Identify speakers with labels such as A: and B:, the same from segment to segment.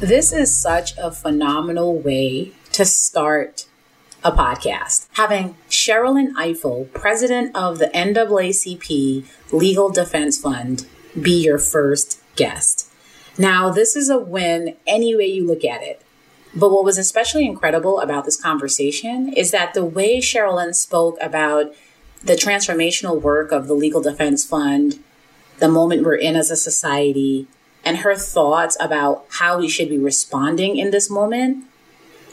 A: This is such a phenomenal way to start a podcast. Having Sherrilyn Ifill, president of the NAACP Legal Defense Fund, be your first guest. Now, this is a win any way you look at it. But what was especially incredible about this conversation is that the way Sherrilyn spoke about the transformational work of the Legal Defense Fund, the moment we're in as a society, and her thoughts about how we should be responding in this moment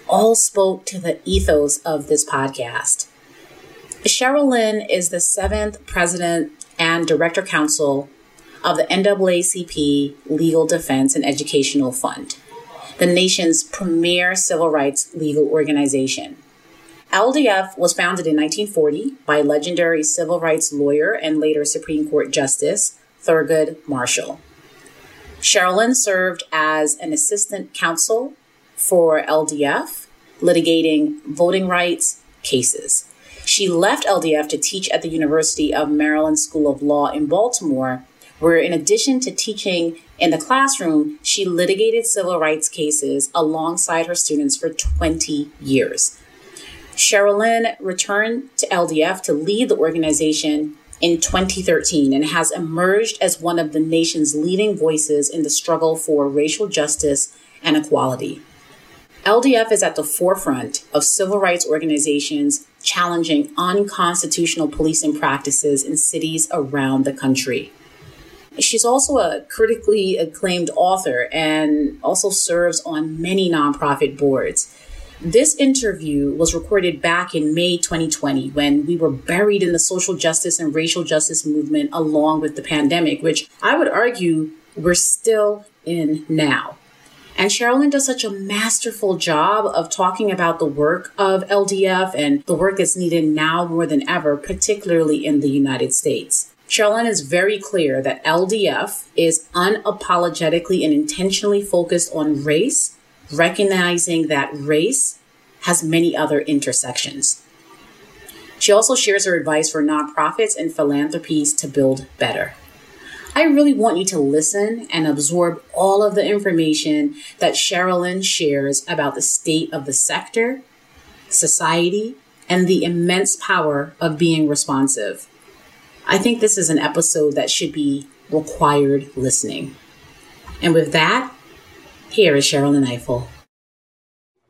A: all spoke to the ethos of this podcast. Sherrilyn is the seventh president and director counsel of the NAACP Legal Defense and Educational Fund, the nation's premier civil rights legal organization. LDF was founded in 1940 by legendary civil rights lawyer and later Supreme Court Justice Thurgood Marshall. Sherrilyn served as an assistant counsel for LDF, litigating voting rights cases. She left LDF to teach at the University of Maryland School of Law in Baltimore, where, in addition to teaching in the classroom, she litigated civil rights cases alongside her students for 20 years. Sherrilyn returned to LDF to lead the organization in 2013 and has emerged as one of the nation's leading voices in the struggle for racial justice and equality. LDF is at the forefront of civil rights organizations challenging unconstitutional policing practices in cities around the country. She's also a critically acclaimed author and also serves on many nonprofit boards. This interview was recorded back in May 2020 when we were buried in the social justice and racial justice movement along with the pandemic, which I would argue we're still in now. And Sherrilyn does such a masterful job of talking about the work of LDF and the work that's needed now more than ever, particularly in the United States. Sherrilyn is very clear that LDF is unapologetically and intentionally focused on race recognizing that race has many other intersections. She also shares her advice for nonprofits and philanthropies to build better. I really want you to listen and absorb all of the information that Sherrilyn shares about the state of the sector, society, and the immense power of being responsive. I think this is an episode that should be required listening. And with that, here is Sherrilyn Ifill.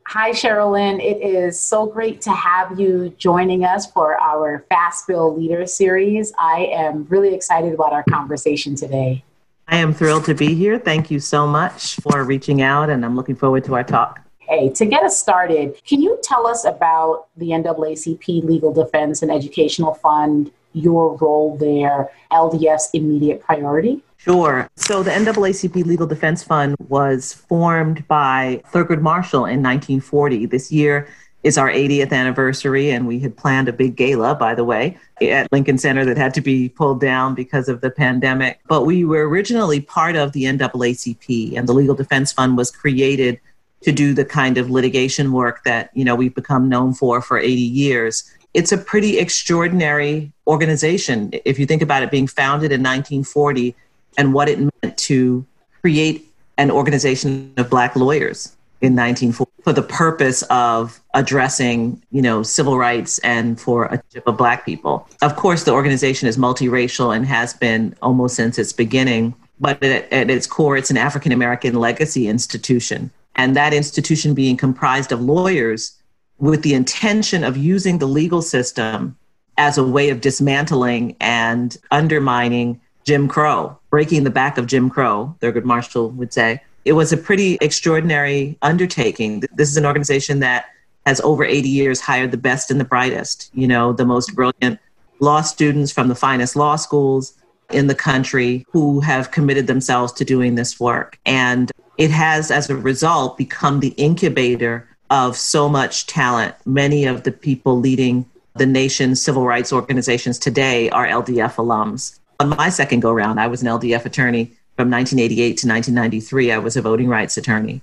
A: Hi, Sherrilyn. It is so great to have you joining us for our Fast Bill Leader series. I am really excited about our conversation today.
B: I am thrilled to be here. Thank you so much for reaching out, and I'm looking forward to our talk.
A: Hey, to get us started, can you tell us about the NAACP Legal Defense and Educational Fund, your role there, LDF's immediate priority?
B: Sure. So the NAACP Legal Defense Fund was formed by Thurgood Marshall in 1940. This year is our 80th anniversary, and we had planned a big gala, by the way, at Lincoln Center that had to be pulled down because of the pandemic. But we were originally part of the NAACP, and the Legal Defense Fund was created to do the kind of litigation work that you know we've become known for for 80 years it's a pretty extraordinary organization if you think about it being founded in 1940 and what it meant to create an organization of black lawyers in 1940 for the purpose of addressing, you know, civil rights and for a group of black people. Of course, the organization is multiracial and has been almost since its beginning, but at, at its core, it's an African American legacy institution. And that institution being comprised of lawyers with the intention of using the legal system as a way of dismantling and undermining Jim Crow, breaking the back of Jim Crow, Thurgood Marshall would say. It was a pretty extraordinary undertaking. This is an organization that has over 80 years hired the best and the brightest, you know, the most brilliant law students from the finest law schools, in the country who have committed themselves to doing this work. And it has, as a result, become the incubator of so much talent. Many of the people leading the nation's civil rights organizations today are LDF alums. On my second go round, I was an LDF attorney from 1988 to 1993. I was a voting rights attorney.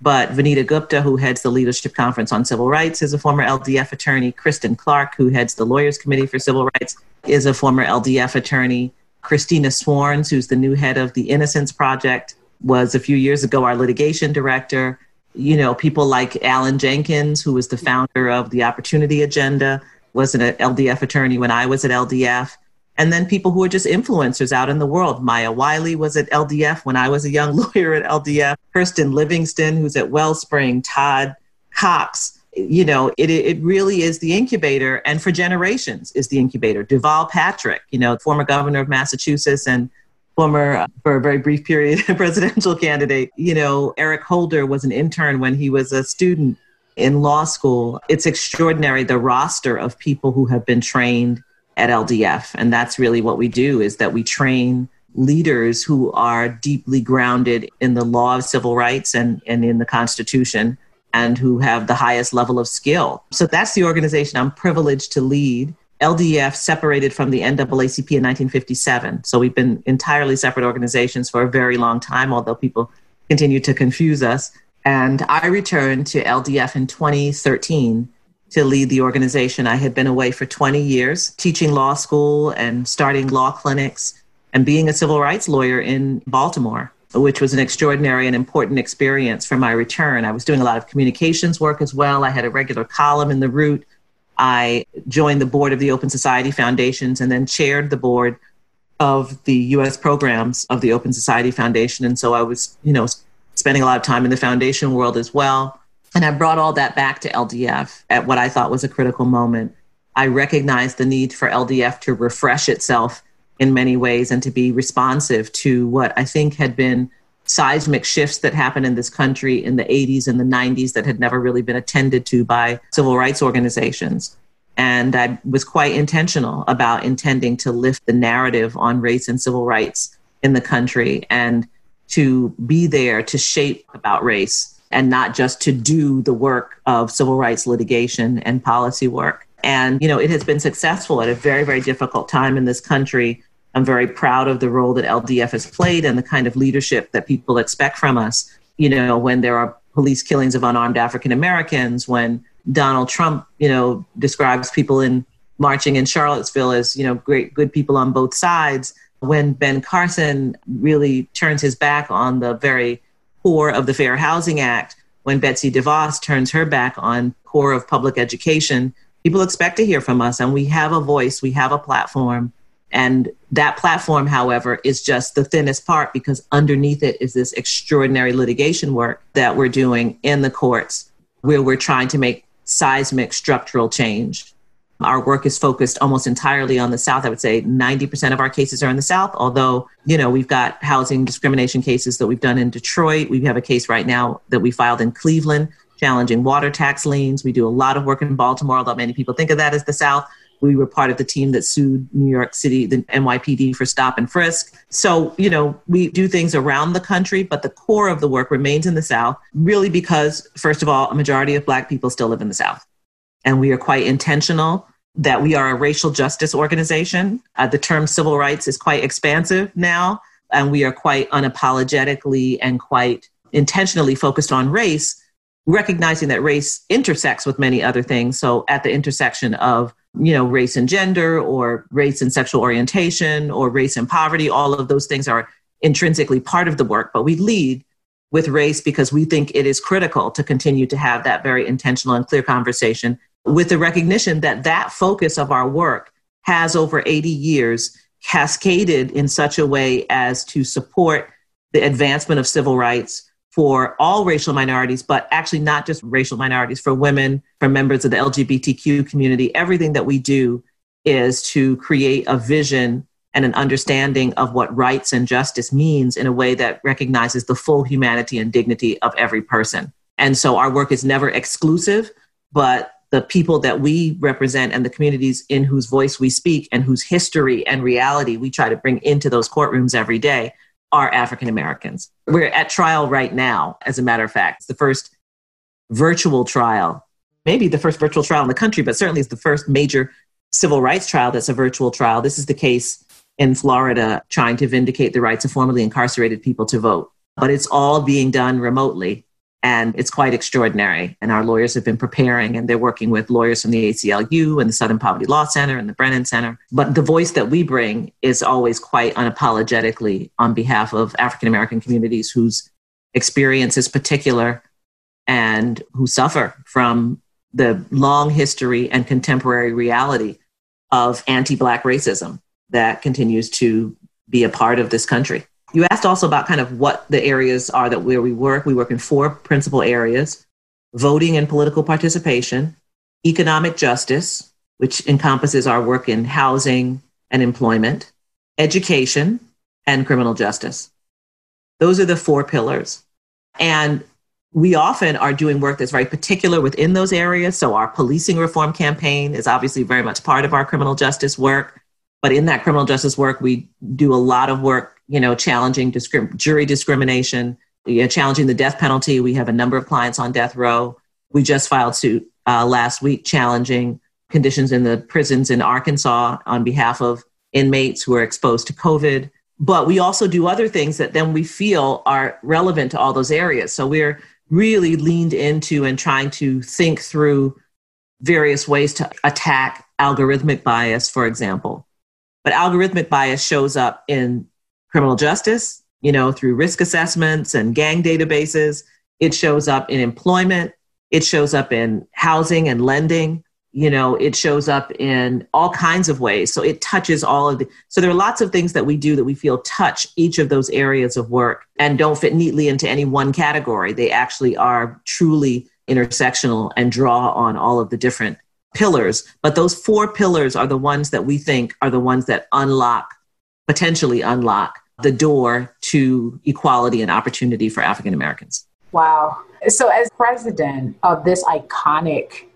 B: But Vanita Gupta, who heads the Leadership Conference on Civil Rights, is a former LDF attorney. Kristen Clarke, who heads the Lawyers Committee for Civil Rights, is a former LDF attorney. Christina Swarns, who's the new head of the Innocence Project, was a few years ago our litigation director. You know, people like Alan Jenkins, who was the founder of the Opportunity Agenda, was an LDF attorney when I was at LDF and then people who are just influencers out in the world. Maya Wiley was at LDF when I was a young lawyer at LDF. Kirsten Livingston, who's at Wellspring, Todd Cox. You know, it, it really is the incubator, and for generations is the incubator. Deval Patrick, you know, former governor of Massachusetts and former, uh, for a very brief period, presidential candidate. You know, Eric Holder was an intern when he was a student in law school. It's extraordinary the roster of people who have been trained at LDF. And that's really what we do is that we train leaders who are deeply grounded in the law of civil rights and, and in the Constitution and who have the highest level of skill. So that's the organization I'm privileged to lead. LDF separated from the NAACP in 1957. So we've been entirely separate organizations for a very long time, although people continue to confuse us. And I returned to LDF in 2013 to lead the organization. I had been away for 20 years teaching law school and starting law clinics and being a civil rights lawyer in Baltimore, which was an extraordinary and important experience for my return. I was doing a lot of communications work as well. I had a regular column in the Root. I joined the board of the Open Society Foundations and then chaired the board of the US programs of the Open Society Foundation. And so I was, you know, spending a lot of time in the foundation world as well. And I brought all that back to LDF at what I thought was a critical moment. I recognized the need for LDF to refresh itself in many ways and to be responsive to what I think had been seismic shifts that happened in this country in the 80s and the 90s that had never really been attended to by civil rights organizations. And I was quite intentional about intending to lift the narrative on race and civil rights in the country and to be there to shape about race and not just to do the work of civil rights litigation and policy work. And, you know, it has been successful at a very, very difficult time in this country. I'm very proud of the role that LDF has played and the kind of leadership that people expect from us. You know, when there are police killings of unarmed African Americans, when Donald Trump, you know, describes people in marching in Charlottesville as, you know, great, good people on both sides, when Ben Carson really turns his back on the very core of the Fair Housing Act, when Betsy DeVos turns her back on core of public education, people expect to hear from us and we have a voice, we have a platform. And that platform, however, is just the thinnest part because underneath it is this extraordinary litigation work that we're doing in the courts where we're trying to make seismic structural change. Our work is focused almost entirely on the South. I would say 90% of our cases are in the South, although, you know, we've got housing discrimination cases that we've done in Detroit. We have a case right now that we filed in Cleveland challenging water tax liens. We do a lot of work in Baltimore, although many people think of that as the South. We were part of the team that sued New York City, the NYPD for stop and frisk. So, you know, we do things around the country, but the core of the work remains in the South, really because, first of all, a majority of Black people still live in the South. And we are quite intentional that we are a racial justice organization. Uh, the term civil rights is quite expansive now, and we are quite unapologetically and quite intentionally focused on race, recognizing that race intersects with many other things. So, at the intersection of you know race and gender, or race and sexual orientation, or race and poverty, all of those things are intrinsically part of the work. But we lead with race because we think it is critical to continue to have that very intentional and clear conversation with the recognition that that focus of our work has over 80 years cascaded in such a way as to support the advancement of civil rights for all racial minorities, but actually not just racial minorities, for women, for members of the LGBTQ community. Everything that we do is to create a vision and an understanding of what rights and justice means in a way that recognizes the full humanity and dignity of every person. And so our work is never exclusive, but the people that we represent and the communities in whose voice we speak and whose history and reality we try to bring into those courtrooms every day are African Americans. We're at trial right now, as a matter of fact. It's the first virtual trial, maybe the first virtual trial in the country, but certainly it's the first major civil rights trial that's a virtual trial. This is the case in Florida trying to vindicate the rights of formerly incarcerated people to vote. But it's all being done remotely. And it's quite extraordinary. And our lawyers have been preparing, and they're working with lawyers from the ACLU and the Southern Poverty Law Center and the Brennan Center. But the voice that we bring is always quite unapologetically on behalf of African American communities whose experience is particular and who suffer from the long history and contemporary reality of anti Black racism that continues to be a part of this country. You asked also about kind of what the areas are that where we work. We work in four principal areas voting and political participation, economic justice, which encompasses our work in housing and employment, education, and criminal justice. Those are the four pillars. And we often are doing work that's very particular within those areas. So, our policing reform campaign is obviously very much part of our criminal justice work. But in that criminal justice work, we do a lot of work, you know, challenging discrim- jury discrimination, you know, challenging the death penalty. We have a number of clients on death row. We just filed suit uh, last week challenging conditions in the prisons in Arkansas on behalf of inmates who are exposed to COVID. But we also do other things that then we feel are relevant to all those areas. So we're really leaned into and trying to think through various ways to attack algorithmic bias, for example. But algorithmic bias shows up in criminal justice, you know, through risk assessments and gang databases. It shows up in employment. It shows up in housing and lending. You know, it shows up in all kinds of ways. So it touches all of the. So there are lots of things that we do that we feel touch each of those areas of work and don't fit neatly into any one category. They actually are truly intersectional and draw on all of the different pillars, but those four pillars are the ones that we think are the ones that unlock, potentially unlock the door to equality and opportunity for African Americans.
A: Wow. So, as president of this iconic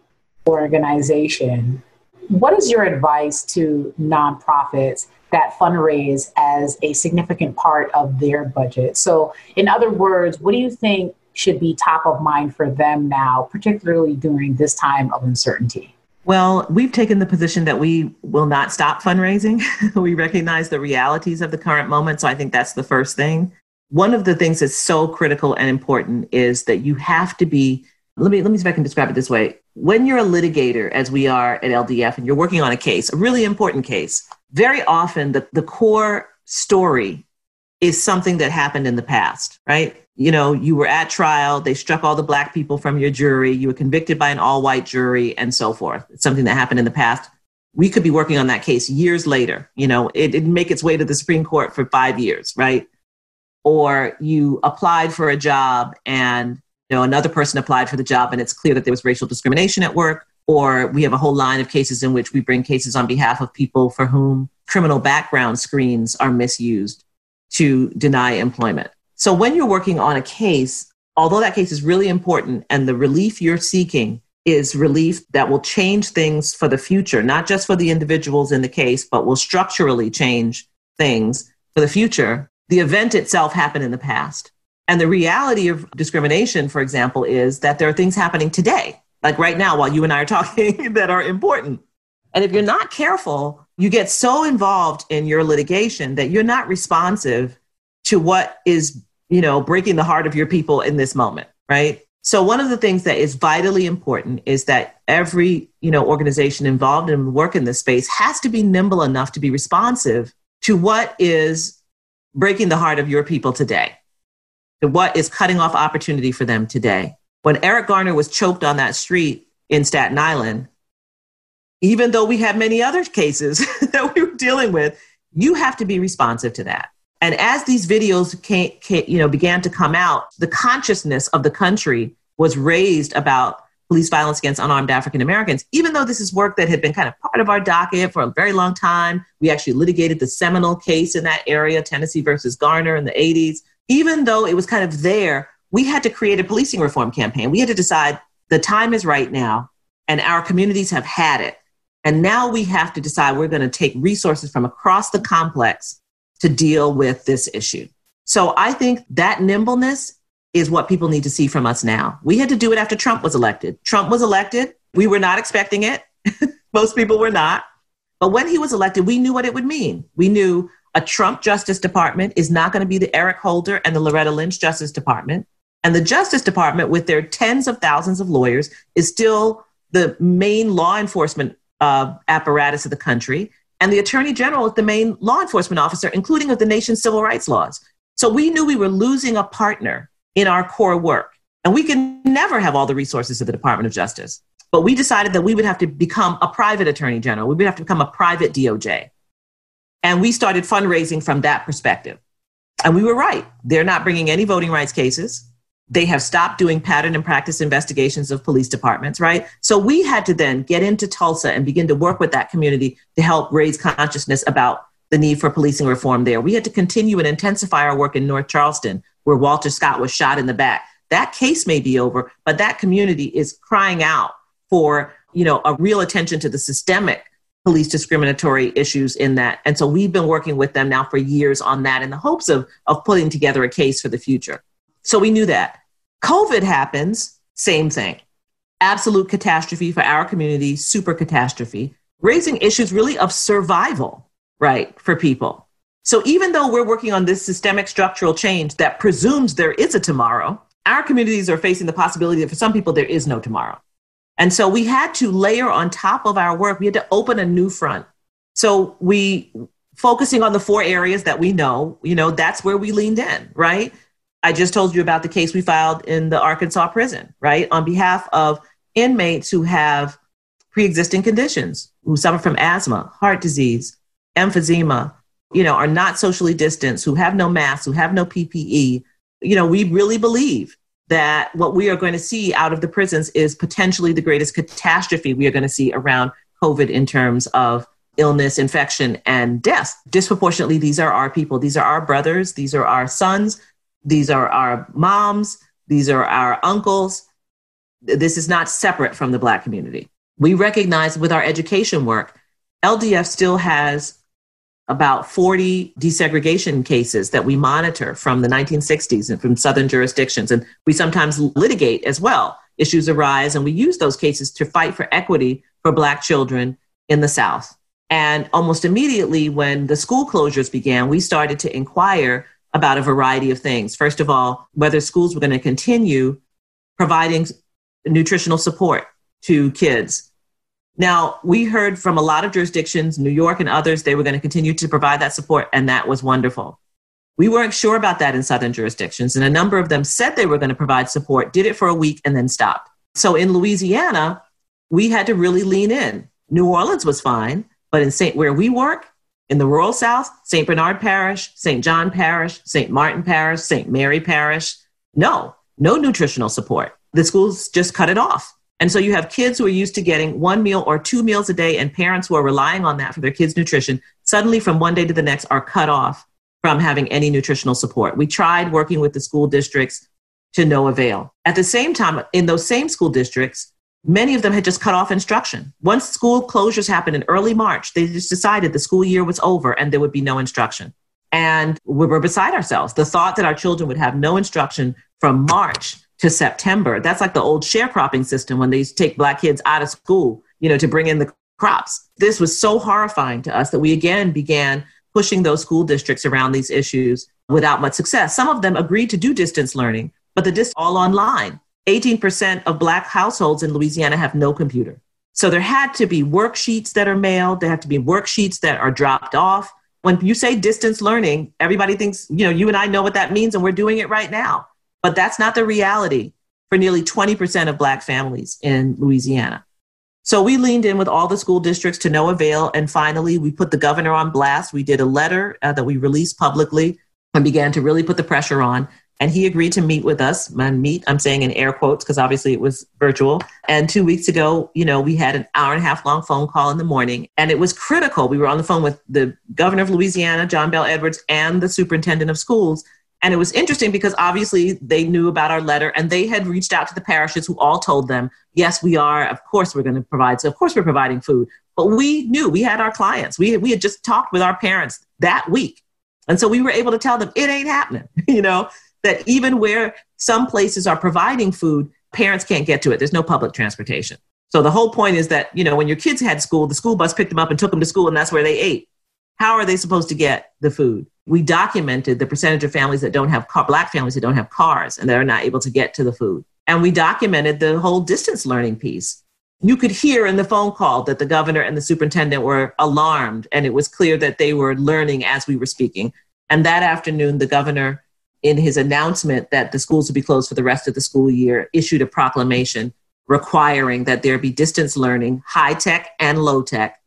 A: organization, what is your advice to nonprofits that fundraise as a significant part of their budget? So, in other words, what do you think should be top of mind for them now, particularly during this time of uncertainty?
B: Well, we've taken the position that we will not stop fundraising. we recognize the realities of the current moment. So I think that's the first thing. One of the things that's so critical and important is that you have to be, let me, let me see if I can describe it this way. When you're a litigator, as we are at LDF, and you're working on a case, a really important case, very often the, the core story is something that happened in the past, right? You know, you were at trial, they struck all the black people from your jury, you were convicted by an all white jury, and so forth. It's something that happened in the past. We could be working on that case years later. You know, it didn't make its way to the Supreme Court for five years, right? Or you applied for a job and you know another person applied for the job and it's clear that there was racial discrimination at work or we have a whole line of cases in which we bring cases on behalf of people for whom criminal background screens are misused to deny employment so when you're working on a case, although that case is really important and the relief you're seeking is relief that will change things for the future, not just for the individuals in the case, but will structurally change things for the future. The event itself happened in the past. And the reality of discrimination, for example, is that there are things happening today, like right now while you and I are talking, that are important. And if you're not careful, you get so involved in your litigation that you're not responsive to what is you know, breaking the heart of your people in this moment, right? So one of the things that is vitally important is that every, you know, organization involved in work in this space has to be nimble enough to be responsive to what is breaking the heart of your people today. To what is cutting off opportunity for them today. When Eric Garner was choked on that street in Staten Island, even though we had many other cases that we were dealing with, you have to be responsive to that. And as these videos came, came, you know, began to come out, the consciousness of the country was raised about police violence against unarmed African Americans, even though this is work that had been kind of part of our docket for a very long time. We actually litigated the seminal case in that area, Tennessee versus Garner in the 80s. Even though it was kind of there, we had to create a policing reform campaign. We had to decide the time is right now and our communities have had it. And now we have to decide we're going to take resources from across the complex to deal with this issue. So I think that nimbleness is what people need to see from us now. We had to do it after Trump was elected. Trump was elected. We were not expecting it. Most people were not. But when he was elected, we knew what it would mean. We knew a Trump Justice Department is not going to be the Eric Holder and the Loretta Lynch Justice Department. And the Justice Department, with their tens of thousands of lawyers, is still the main law enforcement uh, apparatus of the country. And the Attorney General is the main law enforcement officer, including of the nation's civil rights laws. So we knew we were losing a partner in our core work. And we can never have all the resources of the Department of Justice. But we decided that we would have to become a private attorney general. We would have to become a private DOJ. And we started fundraising from that perspective. And we were right. They're not bringing any voting rights cases. They have stopped doing pattern and practice investigations of police departments, right? So we had to then get into Tulsa and begin to work with that community to help raise consciousness about the need for policing reform there. We had to continue and intensify our work in North Charleston, where Walter Scott was shot in the back. That case may be over, but that community is crying out for, you know, a real attention to the systemic police discriminatory issues in that. And so we've been working with them now for years on that in the hopes of, of putting together a case for the future. So we knew that. COVID happens, same thing. Absolute catastrophe for our community, super catastrophe, raising issues really of survival, right, for people. So even though we're working on this systemic structural change that presumes there is a tomorrow, our communities are facing the possibility that for some people there is no tomorrow. And so we had to layer on top of our work, we had to open a new front. So we focusing on the four areas that we know, you know, that's where we leaned in, right? I just told you about the case we filed in the Arkansas prison, right? On behalf of inmates who have pre-existing conditions, who suffer from asthma, heart disease, emphysema, you know, are not socially distanced, who have no masks, who have no PPE. You know, we really believe that what we are going to see out of the prisons is potentially the greatest catastrophe we are going to see around COVID in terms of illness, infection, and death. Disproportionately, these are our people. These are our brothers. These are our sons. These are our moms. These are our uncles. This is not separate from the Black community. We recognize with our education work, LDF still has about 40 desegregation cases that we monitor from the 1960s and from Southern jurisdictions. And we sometimes litigate as well. Issues arise, and we use those cases to fight for equity for Black children in the South. And almost immediately, when the school closures began, we started to inquire about a variety of things. First of all, whether schools were going to continue providing nutritional support to kids now, we heard from a lot of jurisdictions, New York and others, they were going to continue to provide that support, and that was wonderful. We weren't sure about that in Southern jurisdictions, and a number of them said they were going to provide support, did it for a week, and then stopped. So in Louisiana, we had to really lean in. New Orleans was fine, but in St. where we work, in the rural South, St. Bernard Parish, St. John Parish, St. Martin Parish, St. Mary Parish, no, no nutritional support. The schools just cut it off. And so you have kids who are used to getting one meal or two meals a day, and parents who are relying on that for their kids' nutrition suddenly from one day to the next are cut off from having any nutritional support. We tried working with the school districts to no avail. At the same time, in those same school districts, many of them had just cut off instruction. Once school closures happened in early March, they just decided the school year was over and there would be no instruction. And we were beside ourselves. The thought that our children would have no instruction from March to September. That's like the old sharecropping system when they take black kids out of school, you know, to bring in the crops. This was so horrifying to us that we again began pushing those school districts around these issues without much success. Some of them agreed to do distance learning, but the distance all online. 18% of black households in Louisiana have no computer. So there had to be worksheets that are mailed, there have to be worksheets that are dropped off. When you say distance learning, everybody thinks, you know, you and I know what that means and we're doing it right now. But that's not the reality for nearly 20% of Black families in Louisiana. So we leaned in with all the school districts to no avail. And finally, we put the governor on blast. We did a letter uh, that we released publicly and began to really put the pressure on. And he agreed to meet with us. Meet, I'm saying in air quotes because obviously it was virtual. And two weeks ago, you know, we had an hour and a half long phone call in the morning. And it was critical. We were on the phone with the governor of Louisiana, John Bel Edwards, and the superintendent of schools And it was interesting because obviously they knew about our letter and they had reached out to the parishes who all told them, yes, we are. Of course, we're going to provide. So, of course, we're providing food. But we knew we had our clients. We, we had just talked with our parents that week. And so we were able to tell them it ain't happening, you know, that even where some places are providing food, parents can't get to it. There's no public transportation. So the whole point is that, you know, when your kids had school, the school bus picked them up and took them to school, and that's where they ate. How are they supposed to get the food? We documented the percentage of families that don't have car, black families that don't have cars and that are not able to get to the food. And we documented the whole distance learning piece. You could hear in the phone call that the governor and the superintendent were alarmed, and it was clear that they were learning as we were speaking. And that afternoon, the governor, in his announcement that the schools would be closed for the rest of the school year, issued a proclamation requiring that there be distance learning, high tech and low tech,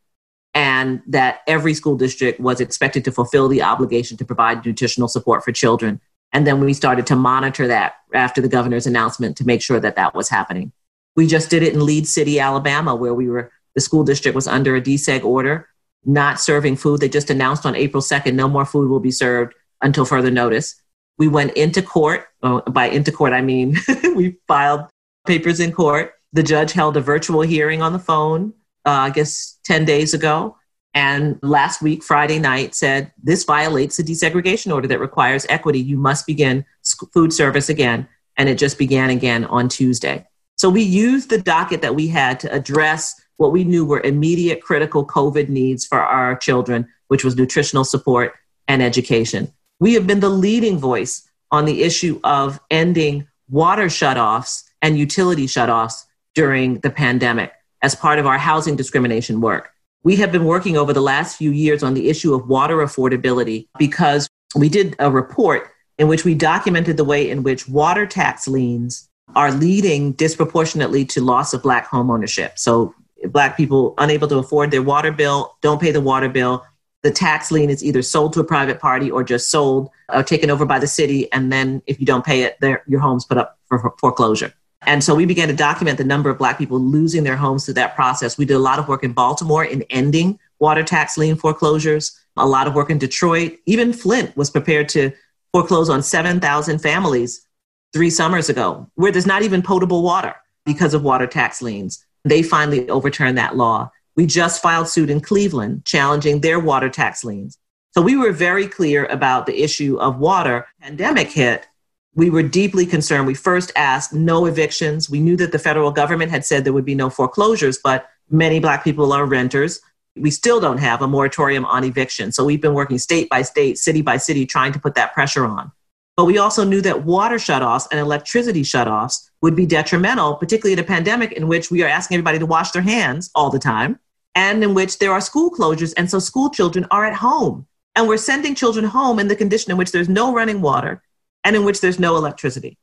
B: and that every school district was expected to fulfill the obligation to provide nutritional support for children. And then we started to monitor that after the governor's announcement to make sure that that was happening. We just did it in Lead City, Alabama, where we were, the school district was under a DSEG order, not serving food. They just announced on April 2nd, no more food will be served until further notice. We went into court. Oh, by into court, I mean we filed papers in court. The judge held a virtual hearing on the phone, uh, I guess 10 days ago. And last week, Friday night, said this violates the desegregation order that requires equity. You must begin food service again. And it just began again on Tuesday. So we used the docket that we had to address what we knew were immediate critical COVID needs for our children, which was nutritional support and education. We have been the leading voice on the issue of ending water shutoffs and utility shutoffs during the pandemic as part of our housing discrimination work. We have been working over the last few years on the issue of water affordability because we did a report in which we documented the way in which water tax liens are leading disproportionately to loss of Black homeownership. So, Black people unable to afford their water bill, don't pay the water bill. The tax lien is either sold to a private party or just sold or taken over by the city. And then, if you don't pay it, your home's put up for foreclosure. And so we began to document the number of Black people losing their homes through that process. We did a lot of work in Baltimore in ending water tax lien foreclosures, a lot of work in Detroit. Even Flint was prepared to foreclose on 7,000 families three summers ago, where there's not even potable water because of water tax liens. They finally overturned that law. We just filed suit in Cleveland challenging their water tax liens. So we were very clear about the issue of water. Pandemic hit, we were deeply concerned. We first asked no evictions. We knew that the federal government had said there would be no foreclosures, but many Black people are renters. We still don't have a moratorium on eviction. So we've been working state by state, city by city, trying to put that pressure on. But we also knew that water shutoffs and electricity shutoffs would be detrimental, particularly in a pandemic in which we are asking everybody to wash their hands all the time and in which there are school closures. And so school children are at home. And we're sending children home in the condition in which there's no running water and in which there's no electricity.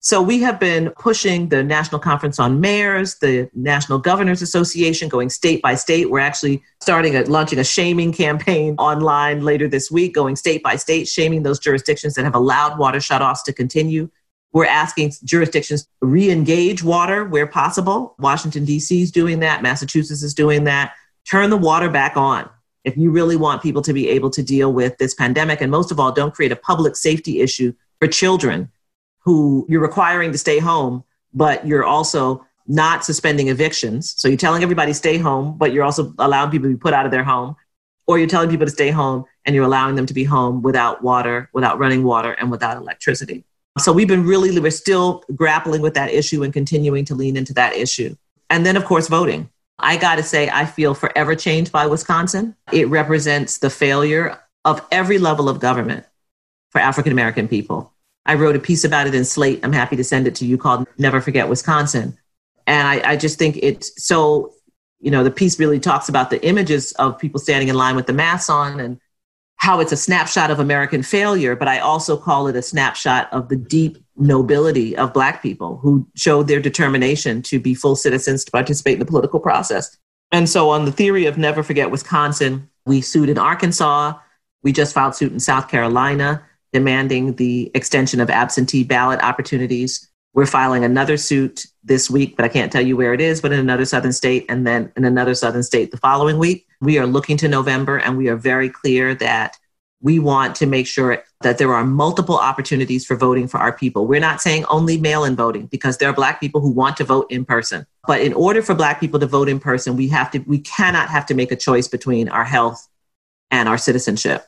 B: So we have been pushing the National Conference on Mayors, the National Governors Association, going state by state. We're actually starting a launching a shaming campaign online later this week, going state by state, shaming those jurisdictions that have allowed water shutoffs to continue. We're asking jurisdictions to re-engage water where possible. Washington D.C. is doing that. Massachusetts is doing that. Turn the water back on if you really want people to be able to deal with this pandemic. And most of all, don't create a public safety issue for children who you're requiring to stay home, but you're also not suspending evictions. So you're telling everybody stay home, but you're also allowing people to be put out of their home, or you're telling people to stay home and you're allowing them to be home without water, without running water, and without electricity. So we've been really, we're still grappling with that issue and continuing to lean into that issue. And then, of course, voting. I got to say, I feel forever changed by Wisconsin. It represents the failure of every level of government for African American people. I wrote a piece about it in Slate. I'm happy to send it to you called Never Forget Wisconsin. And I, I just think it's so, you know, the piece really talks about the images of people standing in line with the masks on and how it's a snapshot of American failure, but I also call it a snapshot of the deep nobility of Black people who showed their determination to be full citizens to participate in the political process. And so, on the theory of never forget Wisconsin, we sued in Arkansas. We just filed suit in South Carolina demanding the extension of absentee ballot opportunities. We're filing another suit this week, but I can't tell you where it is, but in another southern state, and then in another southern state the following week. We are looking to November, and we are very clear that we want to make sure that there are multiple opportunities for voting for our people. We're not saying only mail in voting because there are Black people who want to vote in person. But in order for Black people to vote in person, we have to, we cannot have to make a choice between our health and our citizenship.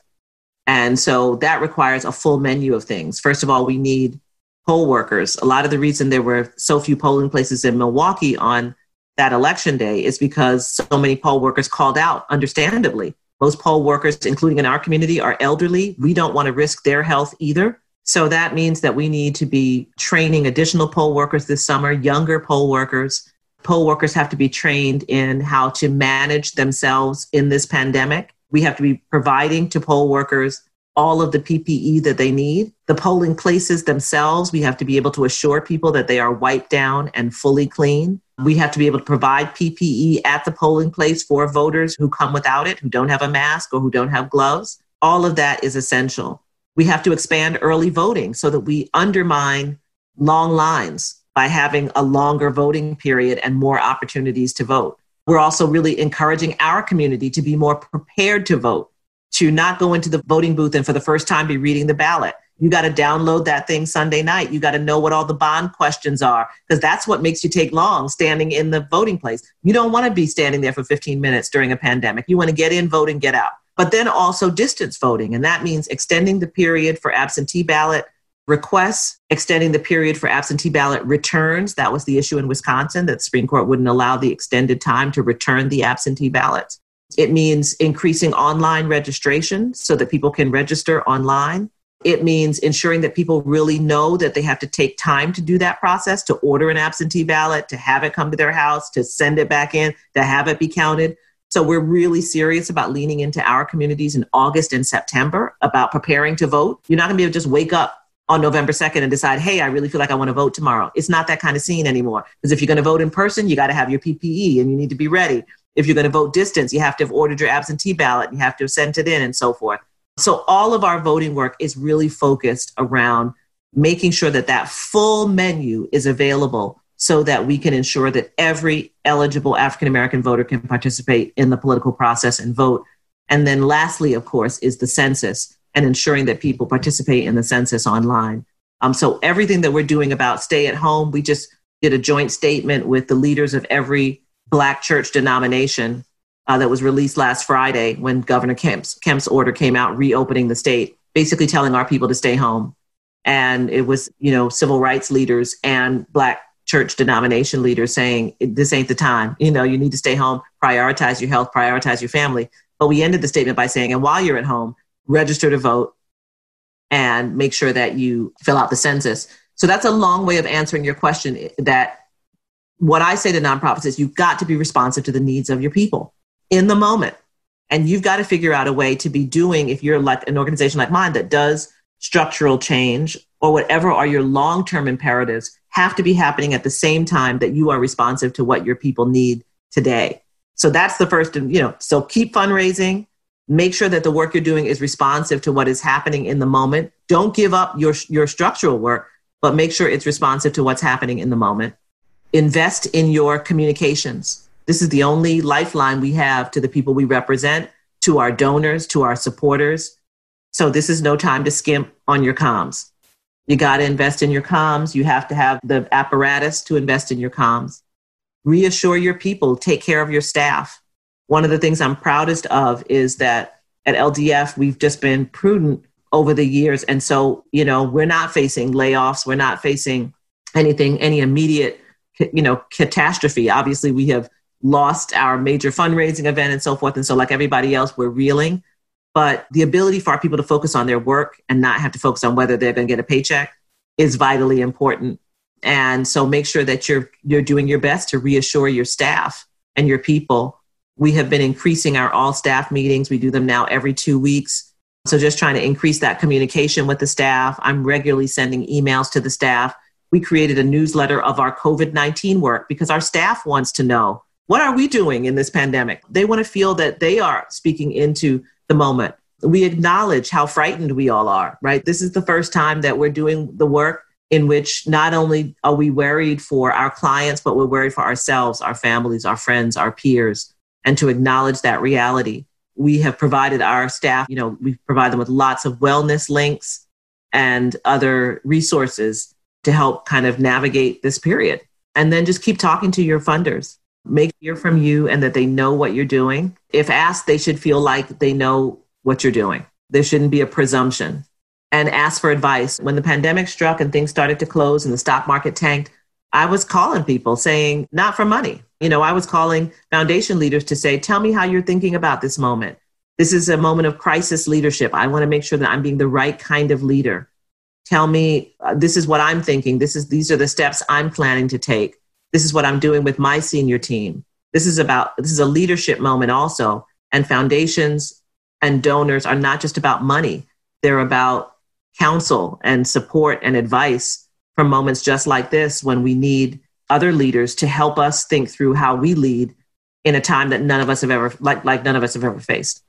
B: And so that requires a full menu of things. First of all, we need poll workers. A lot of the reason there were so few polling places in Milwaukee on that election day is because so many poll workers called out, understandably most poll workers, including in our community, are elderly. We don't want to risk their health either. So that means that we need to be training additional poll workers this summer, younger poll workers. Poll workers have to be trained in how to manage themselves in this pandemic. We have to be providing to poll workers all of the PPE that they need. The polling places themselves, we have to be able to assure people that they are wiped down and fully clean. We have to be able to provide PPE at the polling place for voters who come without it, who don't have a mask or who don't have gloves. All of that is essential. We have to expand early voting so that we undermine long lines by having a longer voting period and more opportunities to vote. We're also really encouraging our community to be more prepared to vote, to not go into the voting booth and for the first time be reading the ballot, you got to download that thing Sunday night. You got to know what all the bond questions are because that's what makes you take long standing in the voting place. You don't want to be standing there for 15 minutes during a pandemic. You want to get in, vote, and get out. But then also distance voting. And that means extending the period for absentee ballot requests, extending the period for absentee ballot returns. That was the issue in Wisconsin that the Supreme Court wouldn't allow the extended time to return the absentee ballots. It means increasing online registration so that people can register online. It means ensuring that people really know that they have to take time to do that process, to order an absentee ballot, to have it come to their house, to send it back in, to have it be counted. So we're really serious about leaning into our communities in August and September about preparing to vote. You're not going to be able to just wake up on November 2nd and decide, hey, I really feel like I want to vote tomorrow. It's not that kind of scene anymore. Because if you're going to vote in person, you got to have your PPE and you need to be ready. If you're going to vote distance, you have to have ordered your absentee ballot, you have to have sent it in and so forth. So all of our voting work is really focused around making sure that that full menu is available so that we can ensure that every eligible African American voter can participate in the political process and vote. And then lastly, of course, is the census and ensuring that people participate in the census online. Um, so everything that we're doing about stay at home, we just did a joint statement with the leaders of every Black church denomination uh, that was released last Friday when Governor Kemp's, Kemp's order came out reopening the state, basically telling our people to stay home. And it was, you know, civil rights leaders and Black church denomination leaders saying, this ain't the time. You know, you need to stay home, prioritize your health, prioritize your family. But we ended the statement by saying, and while you're at home, register to vote and make sure that you fill out the census. So that's a long way of answering your question that what I say to nonprofits is you've got to be responsive to the needs of your people in the moment. And you've got to figure out a way to be doing, if you're like an organization like mine that does structural change or whatever are your long term imperatives, have to be happening at the same time that you are responsive to what your people need today. So that's the first, you know, so keep fundraising, make sure that the work you're doing is responsive to what is happening in the moment. Don't give up your, your structural work, but make sure it's responsive to what's happening in the moment. Invest in your communications. This is the only lifeline we have to the people we represent, to our donors, to our supporters. So this is no time to skimp on your comms. You got to invest in your comms. You have to have the apparatus to invest in your comms. Reassure your people, take care of your staff. One of the things I'm proudest of is that at LDF, we've just been prudent over the years. And so, you know, we're not facing layoffs. We're not facing anything, any immediate, you know, catastrophe. Obviously, we have lost our major fundraising event and so forth. And so, like everybody else, we're reeling. But the ability for our people to focus on their work and not have to focus on whether they're going to get a paycheck is vitally important. And so, make sure that you're you're doing your best to reassure your staff and your people. We have been increasing our all staff meetings. We do them now every two weeks. So, just trying to increase that communication with the staff. I'm regularly sending emails to the staff. We created a newsletter of our COVID 19 work because our staff wants to know what are we doing in this pandemic? They want to feel that they are speaking into the moment. We acknowledge how frightened we all are, right? This is the first time that we're doing the work in which not only are we worried for our clients, but we're worried for ourselves, our families, our friends, our peers, and to acknowledge that reality. we have provided our staff, you know, we provide them with lots of wellness links and other resources to help kind of navigate this period. And then just keep talking to your funders. Make hear from you and that they know what you're doing. If asked, they should feel like they know what you're doing. There shouldn't be a presumption. And ask for advice. When the pandemic struck and things started to close and the stock market tanked, I was calling people saying, not for money. You know, I was calling foundation leaders to say, tell me how you're thinking about this moment. This is a moment of crisis leadership. I want to make sure that I'm being the right kind of leader. Tell me, uh, this is what I'm thinking. This is, these are the steps I'm planning to take. This is what I'm doing with my senior team. This is about, this is a leadership moment also. And foundations and donors are not just about money. They're about counsel and support and advice for moments just like this when we need other leaders to help us think through how we lead in a time that none of us have ever like like none of us have ever faced.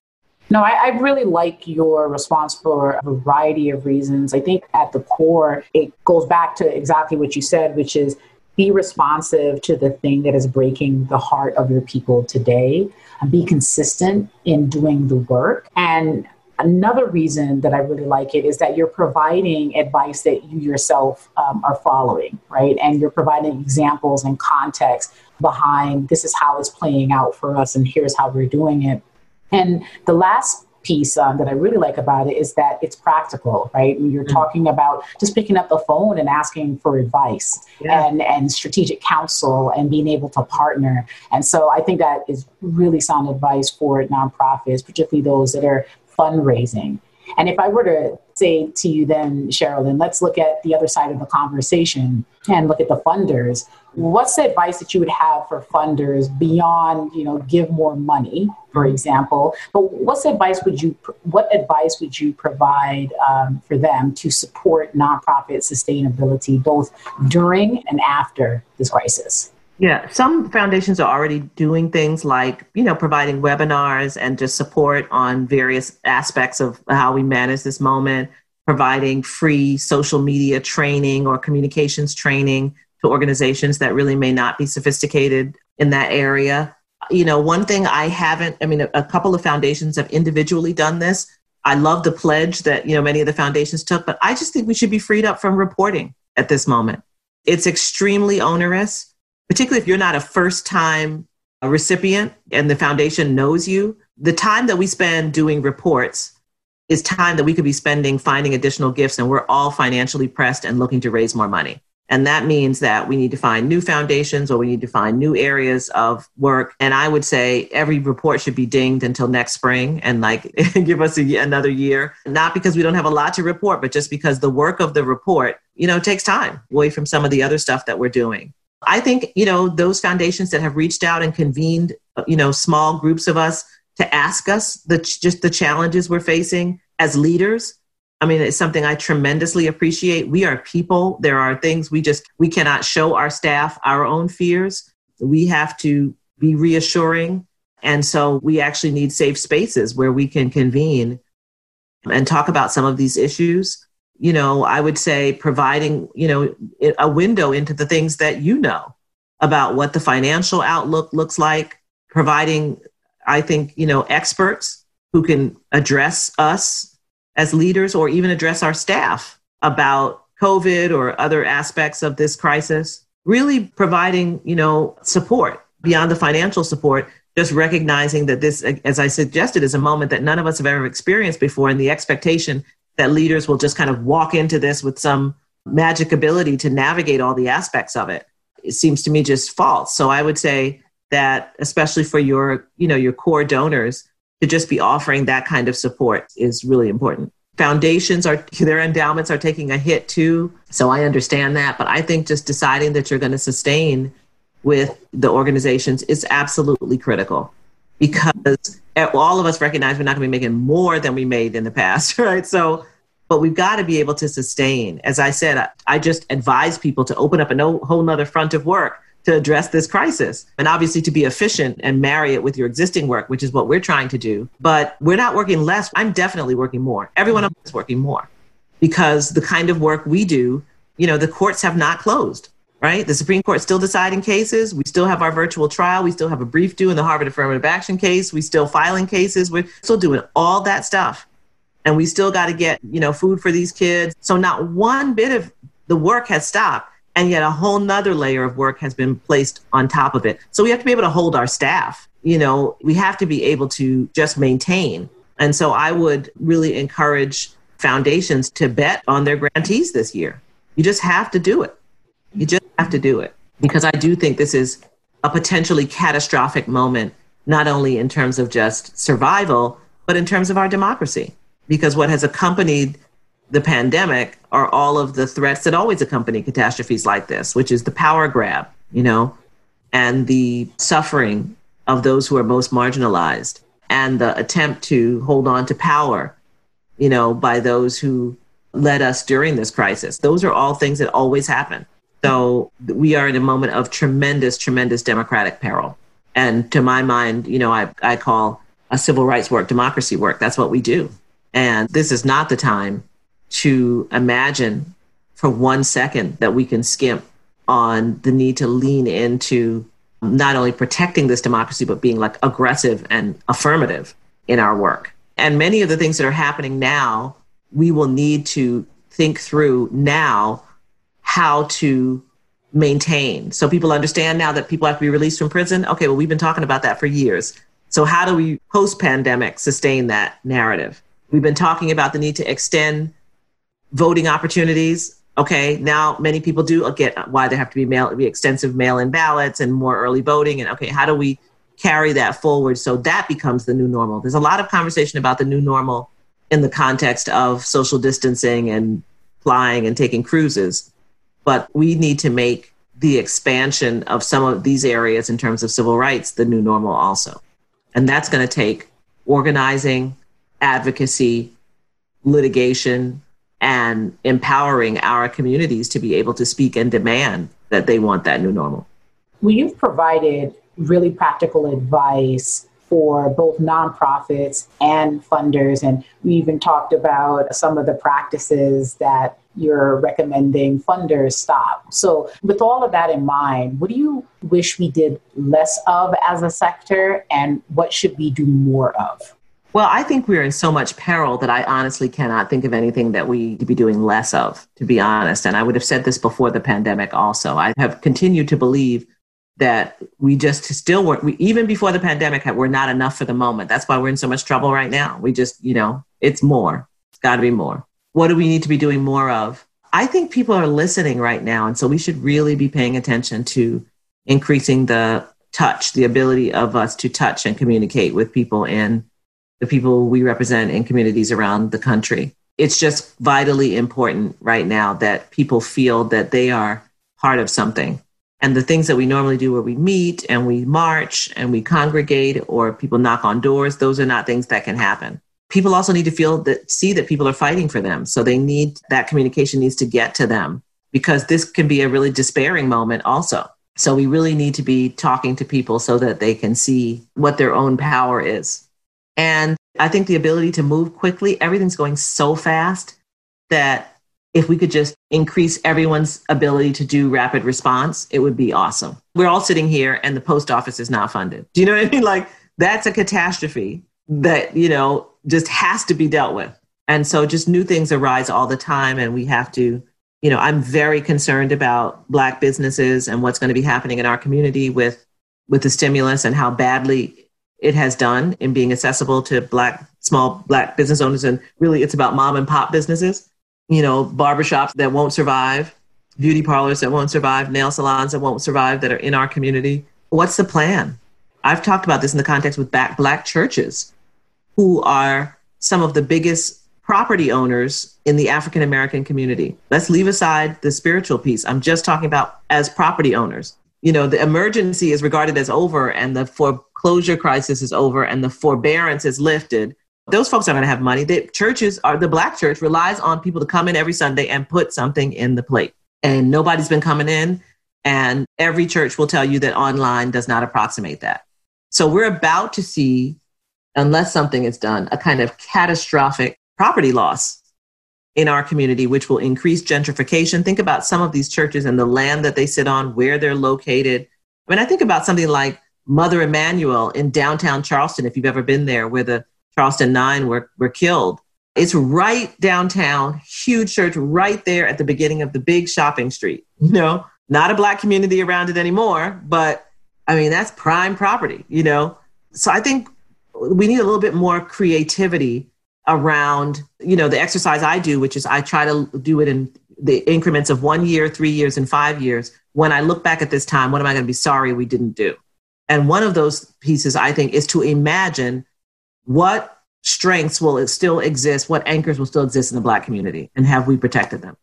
A: No, I, I, really like your response for a variety of reasons. I think at the core, it goes back to exactly what you said, which is be responsive to the thing that is breaking the heart of your people today and be consistent in doing the work. And Another reason that I really like it is that you're providing advice that you yourself um, are following, right? And you're providing examples and context behind this is how it's playing out for us, and here's how we're doing it. And the last piece um, that I really like about it is that it's practical, right? you're mm-hmm. talking about just picking up the phone and asking for advice yeah. and, and strategic counsel and being able to partner. And so I think that is really sound advice for nonprofits, particularly those that are fundraising. And if I were to say to you then, Sherrilyn, let's look at the other side of the conversation and look at the funders. What's the advice that you would have for funders beyond, you know, give more money, for example? But what's advice would you what advice would you provide um, for them to support nonprofit sustainability both during and after this crisis?
B: Yeah, some foundations are already doing things like, you know, providing webinars and just support on various aspects of how we manage this moment, providing free social media training or communications training to organizations that really may not be sophisticated in that area. You know, one thing I haven't, I mean, a, couple of foundations have individually done this. I love the pledge that, you know, many of the foundations took, but I just think we should be freed up from reporting at this moment. It's extremely onerous particularly if you're not a first time recipient and the foundation knows you, the time that we spend doing reports is time that we could be spending finding additional gifts, and we're all financially pressed and looking to raise more money. And that means that we need to find new foundations or we need to find new areas of work. And I would say every report should be dinged until next spring and like give us a, another year. Not because we don't have a lot to report, but just because the work of the report, you know, takes time away from some of the other stuff that we're doing. I think, you know, those foundations that have reached out and convened, you know, small groups of us to ask us the just the challenges we're facing as leaders. I mean, it's something I tremendously appreciate. We are people. There are things we just we cannot show our staff our own fears. We have to be reassuring. And so we actually need safe spaces where we can convene and talk about some of these issues you know, I would say providing, you know, a window into the things that you know about what the financial outlook looks like, providing, I think, you know, experts who can address us as leaders or even address our staff about COVID or other aspects of this crisis, really providing, you know, support beyond the financial support just recognizing that this, as I suggested, is a moment that none of us have ever experienced before, and the expectation that leaders will just kind of walk into this with some magic ability to navigate all the aspects of it. It seems to me just false. So I would say that especially for your, you know, your core donors to just be offering that kind of support is really important. Foundations are their endowments are taking a hit too. So I understand that, but I think just deciding that you're going to sustain with the organizations is absolutely critical because all of us recognize we're not going to be making more than we made in the past, right? So, but we've got to be able to sustain. As I said, I, just advise people to open up a no, whole nother front of work to address this crisis and obviously to be efficient and marry it with your existing work, which is what we're trying to do. But we're not working less. I'm definitely working more. Everyone else is working more because the kind of work we do, you know, the courts have not closed right? The Supreme Court still deciding cases. We still have our virtual trial. We still have a brief due in the Harvard affirmative action case. We still filing cases. We're still doing all that stuff. And we still got to get, you know, food for these kids. So not one bit of the work has stopped. And yet a whole nother layer of work has been placed on top of it. So we have to be able to hold our staff. You know, we have to be able to just maintain. And so I would really encourage foundations to bet on their grantees this year. You just have to do it. You just have to do it because I do think this is a potentially catastrophic moment, not only in terms of just survival, but in terms of our democracy. Because what has accompanied the pandemic are all of the threats that always accompany catastrophes like this, which is the power grab, you know, and the suffering of those who are most marginalized and the attempt to hold on to power, you know, by those who led us during this crisis. Those are all things that always happen. So we are in a moment of tremendous, tremendous democratic peril. And to my mind, you know, I, I call a civil rights work democracy work. That's what we do. And this is not the time to imagine for one second that we can skimp on the need to lean into not only protecting this democracy, but being like aggressive and affirmative in our work. And many of the things that are happening now, we will need to think through now how to maintain. So people understand now that people have to be released from prison. Okay, well, we've been talking about that for years. So, how do we post pandemic sustain that narrative? We've been talking about the need to extend voting opportunities. Okay, now many people do get why there have to be mail, be extensive mail-in ballots and more early voting. And okay, how do we carry that forward so that becomes the new normal? There's a lot of conversation about the new normal in the context of social distancing and flying and taking cruises but we need to make the expansion of some of these areas in terms of civil rights the new normal also. And that's going to take organizing, advocacy, litigation, and empowering our communities to be able to speak and demand that they want that new normal.
A: Well, you've provided really practical advice for both nonprofits and funders. And we even talked about some of the practices that you're recommending funders stop. So, with all of that in mind, what do you wish we did less of as a sector, and what should we do more of?
B: Well, I think we're in so much peril that I honestly cannot think of anything that we could be doing less of, to be honest. And I would have said this before the pandemic also. I have continued to believe that we just still weren't, we, even before the pandemic, we're not enough for the moment. That's why we're in so much trouble right now. We just, you know, it's more. It's got to be more. What do we need to be doing more of? I think people are listening right now. And so we should really be paying attention to increasing the touch, the ability of us to touch and communicate with people and the people we represent in communities around the country. It's just vitally important right now that people feel that they are part of something and the things that we normally do where we meet and we march and we congregate or people knock on doors, those are not things that can happen. People also need to feel that, see that people are fighting for them. So they need that communication needs to get to them because this can be a really despairing moment also. So we really need to be talking to people so that they can see what their own power is. And I think the ability to move quickly, everything's going so fast that if we could just increase everyone's ability to do rapid response, it would be awesome. We're all sitting here and the post office is not funded. Do you know what I mean? Like that's a catastrophe that, you know, just has to be dealt with. And so just new things arise all the time and we have to, you know, I'm very concerned about black businesses and what's going to be happening in our community with with the stimulus and how badly it has done in being accessible to black small black business owners and really it's about mom and pop businesses you know, barbershops that won't survive, beauty parlors that won't survive, nail salons that won't survive that are in our community. What's the plan? I've talked about this in the context with black, black churches who are some of the biggest property owners in the African American community. Let's leave aside the spiritual piece. I'm just talking about as property owners. You know, the emergency is regarded as over and the foreclosure crisis is over and the forbearance is lifted those folks are going to have money. The churches are the black church relies on people to come in every Sunday and put something in the plate. And nobody's been coming in. And every church will tell you that online does not approximate that. So we're about to see, unless something is done, a kind of catastrophic property loss in our community, which will increase gentrification. Think about some of these churches and the land that they sit on, where they're located. I mean, I think about something like Mother Emanuel in downtown Charleston, if you've ever been there, where the Charleston Nine were, were killed. It's right downtown, huge church right there at the beginning of the big shopping street. You know, not a black community around it anymore, but I mean, that's prime property, you know? So I think we need a little bit more creativity around, you know, the exercise I do, which is I try to do it in the increments of one year, three years, and five years. When I look back at this time, what am I going to be sorry we didn't do? And one of those pieces, I think, is to imagine what strengths will still exist, what anchors will still exist in the Black community, and have we protected them?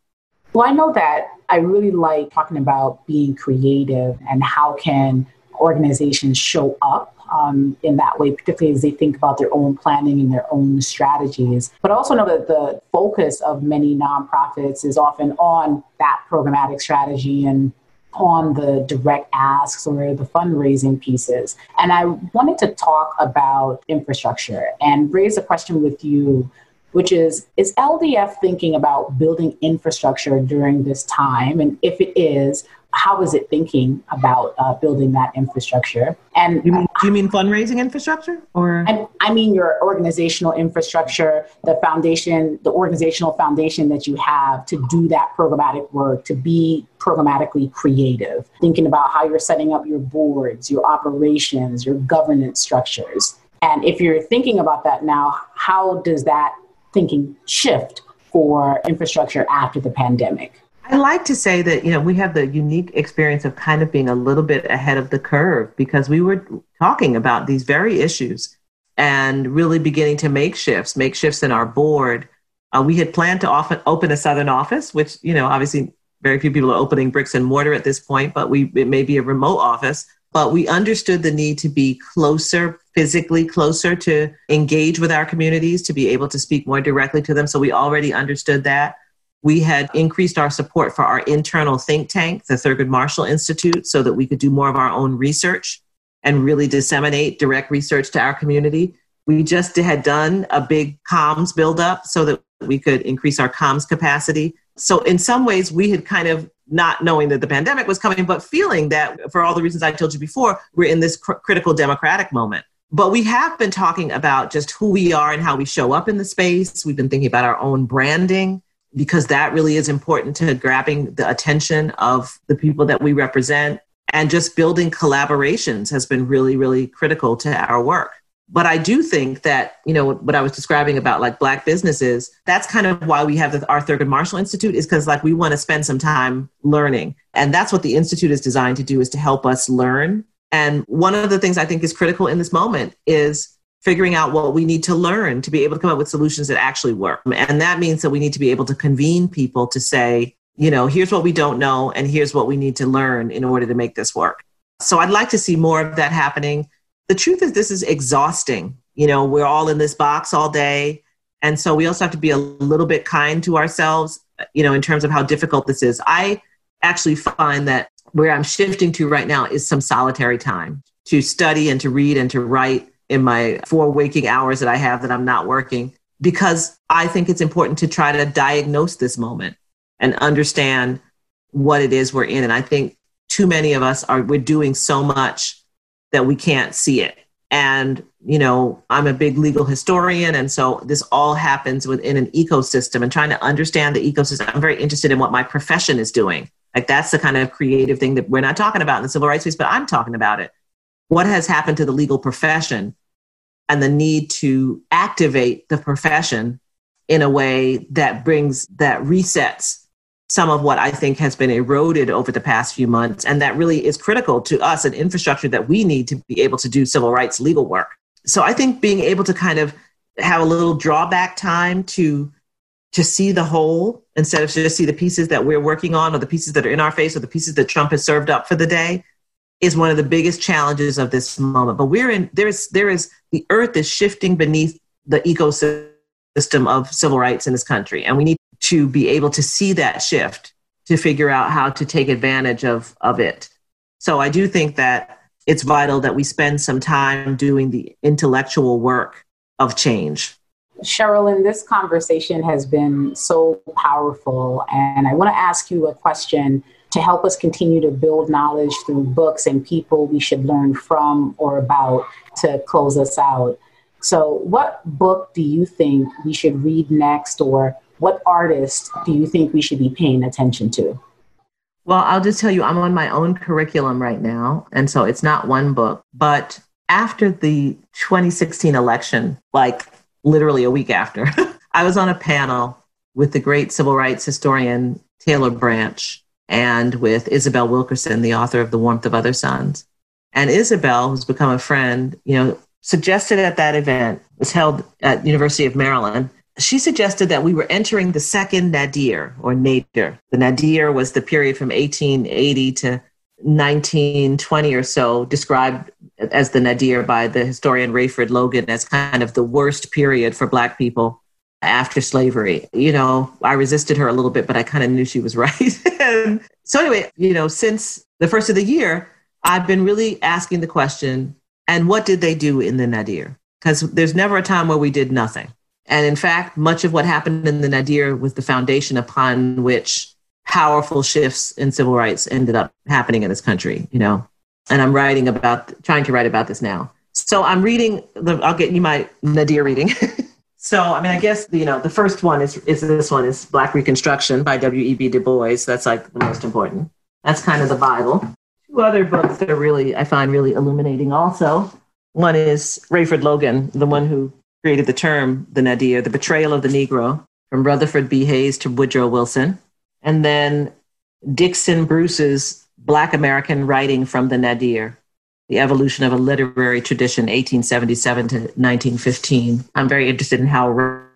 A: Well, I know that I really like talking about being creative and how can organizations show up um, in that way, particularly as they think about their own planning and their own strategies. But also know that the focus of many nonprofits is often on that programmatic strategy and on the direct asks or the fundraising pieces. And I wanted to talk about infrastructure and raise a question with you, which is Is LDF thinking about building infrastructure during this time? And if it is, how is it thinking about uh, building that infrastructure?
B: And you mean, do you mean fundraising infrastructure, or
A: I, I mean your organizational infrastructure, the foundation, the organizational foundation that you have to do that programmatic work, to be programmatically creative, thinking about how you're setting up your boards, your operations, your governance structures. And if you're thinking about that now, how does that thinking shift for infrastructure after the pandemic?
B: I like to say that, you know, we have the unique experience of kind of being a little bit ahead of the curve because we were talking about these very issues and really beginning to make shifts, make shifts in our board. Uh, we had planned to often open a Southern office, which, you know, obviously very few people are opening bricks and mortar at this point, but we it may be a remote office. But we understood the need to be closer, physically closer to engage with our communities, to be able to speak more directly to them. So we already understood that. We had increased our support for our internal think tank, the Thurgood Marshall Institute, so that we could do more of our own research and really disseminate direct research to our community. We just had done a big comms buildup so that we could increase our comms capacity. So, in some ways, we had kind of not knowing that the pandemic was coming, but feeling that for all the reasons I told you before, we're in this cr- critical democratic moment. But we have been talking about just who we are and how we show up in the space. We've been thinking about our own branding because that really is important to grabbing the attention of the people that we represent. And just building collaborations has been really, really critical to our work. But I do think that, you know, what I was describing about like Black businesses, that's kind of why we have the, our Thurgood Marshall Institute is because like we want to spend some time learning. And that's what the Institute is designed to do is to help us learn. And one of the things I think is critical in this moment is figuring out what we need to learn to be able to come up with solutions that actually work. And that means that we need to be able to convene people to say, you know, here's what we don't know, and here's what we need to learn in order to make this work. So I'd like to see more of that happening. The truth is, this is exhausting. You know, we're all in this box all day. And so we also have to be a little bit kind to ourselves, you know, in terms of how difficult this is. I actually find that where I'm shifting to right now is some solitary time to study and to read and to write in my four waking hours that I have that I'm not working because I think it's important to try to diagnose this moment and understand what it is we're in. And I think too many of us are we're doing so much that we can't see it. And, you know, I'm a big legal historian. And so this all happens within an ecosystem and trying to understand the ecosystem. I'm very interested in what my profession is doing. Like that's the kind of creative thing that we're not talking about in the civil rights space, but I'm talking about it. What has happened to the legal profession and the need to activate the profession in a way that brings that resets some of what I think has been eroded over the past few months. And that really is critical to us an infrastructure that we need to be able to do civil rights legal work. So I think being able to kind of have a little drawback time to to see the whole instead of just see the pieces that we're working on or the pieces that are in our face or the pieces that Trump has served up for the day is one of the biggest challenges of this moment. But we're in there's there is the earth is shifting beneath the ecosystem of civil rights in this country, and we need to be able to see that shift to figure out how to take advantage of of it. So I do think that it's vital that we spend some time doing the intellectual work of change.
A: Sherrilyn, this conversation has been so powerful, and I want to ask you a question to help us continue to build knowledge through books and people we should learn from or about to close us out. So, what book do you think we should read next, or what artist do you think we should be paying attention to?
B: Well, I'll just tell you, I'm on my own curriculum right now. And so it's not one book. But after the 2016 election, like literally a week after, I was on a panel with the great civil rights historian Taylor Branch and with Isabel Wilkerson, the author of The Warmth of Other Suns. And Isabel, who's become a friend, you know, suggested at that event, was held at University of Maryland, she suggested that we were entering the second nadir or nadir. The nadir was the period from 1880 to 1920 or so, described as the nadir by the historian Rayford Logan as kind of the worst period for Black people after slavery. You know, I resisted her a little bit, but I kind of knew she was right. so, anyway, you know, since the first of the year, I've been really asking the question and what did they do in the nadir? Because there's never a time where we did nothing. And in fact, much of what happened in the Nadir was the foundation upon which powerful shifts in civil rights ended up happening in this country, you know. And I'm writing about, trying to write about this now. So I'm reading, the, I'll get you my Nadir reading. so, I mean, I guess, you know, the first one is, is this one is Black Reconstruction by W.E.B. Du Bois. That's like the most important. That's kind of the Bible. Two other books that are really, I find really illuminating also. One is Rayford Logan, the one who created the term the nadir, the betrayal of the Negro, from Rutherford B. Hayes to Woodrow Wilson. And then Dickson Bruce's Black American Writing from the Nadir, the evolution of a literary tradition, 1877 to 1915. I'm very interested in how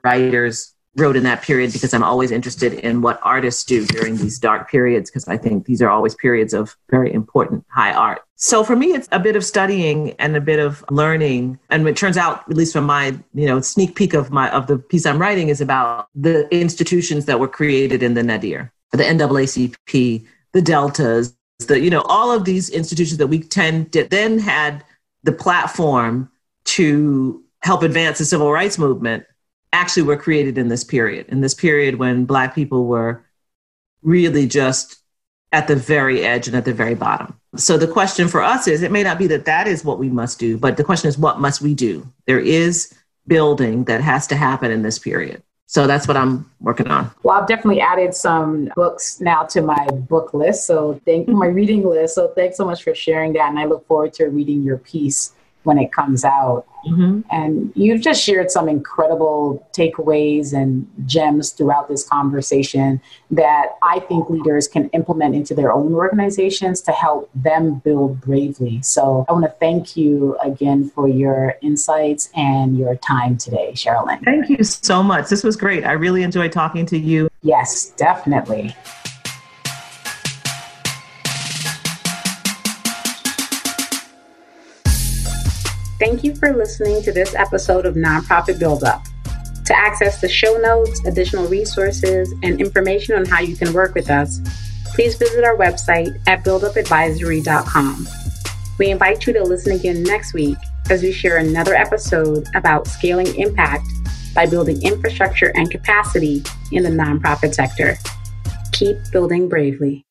B: writers wrote in that period because I'm always interested in what artists do during these dark periods because I think these are always periods of very important high art. So for me, it's a bit of studying and a bit of learning. And it turns out, at least from my, you know, sneak peek of my of the piece I'm writing is about the institutions that were created in the Nadir, the NAACP, the Deltas, the, you know, all of these institutions that we tend to then had the platform to help advance the civil rights movement actually were created in this period, in this period when Black people were really just at the very edge and at the very bottom. So the question for us is it may not be that that is what we must do, but the question is what must we do? There is building that has to happen in this period. So that's what I'm working on.
A: Well, I've definitely added some books now to my book list. So thank my reading list. So thanks so much for sharing that. And I look forward to reading your piece when it comes out. Mm-hmm. And you've just shared some incredible takeaways and gems throughout this conversation that I think leaders can implement into their own organizations to help them build bravely. So I want to thank you again for your insights and your time today, Sherrilyn.
B: Thank you so much. This was great. I really enjoyed talking to you.
A: Yes, definitely. Thank you for listening to this episode of Nonprofit Buildup. To access the show notes, additional resources, and information on how you can work with us, please visit our website at buildupadvisory.com. We invite you to listen again next week as we share another episode about scaling impact by building infrastructure and capacity in the nonprofit sector. Keep building bravely.